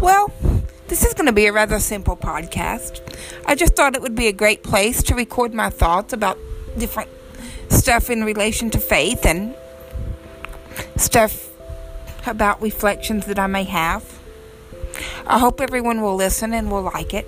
Well, this is going to be a rather simple podcast. I just thought it would be a great place to record my thoughts about different stuff in relation to faith and stuff about reflections that I may have. I hope everyone will listen and will like it.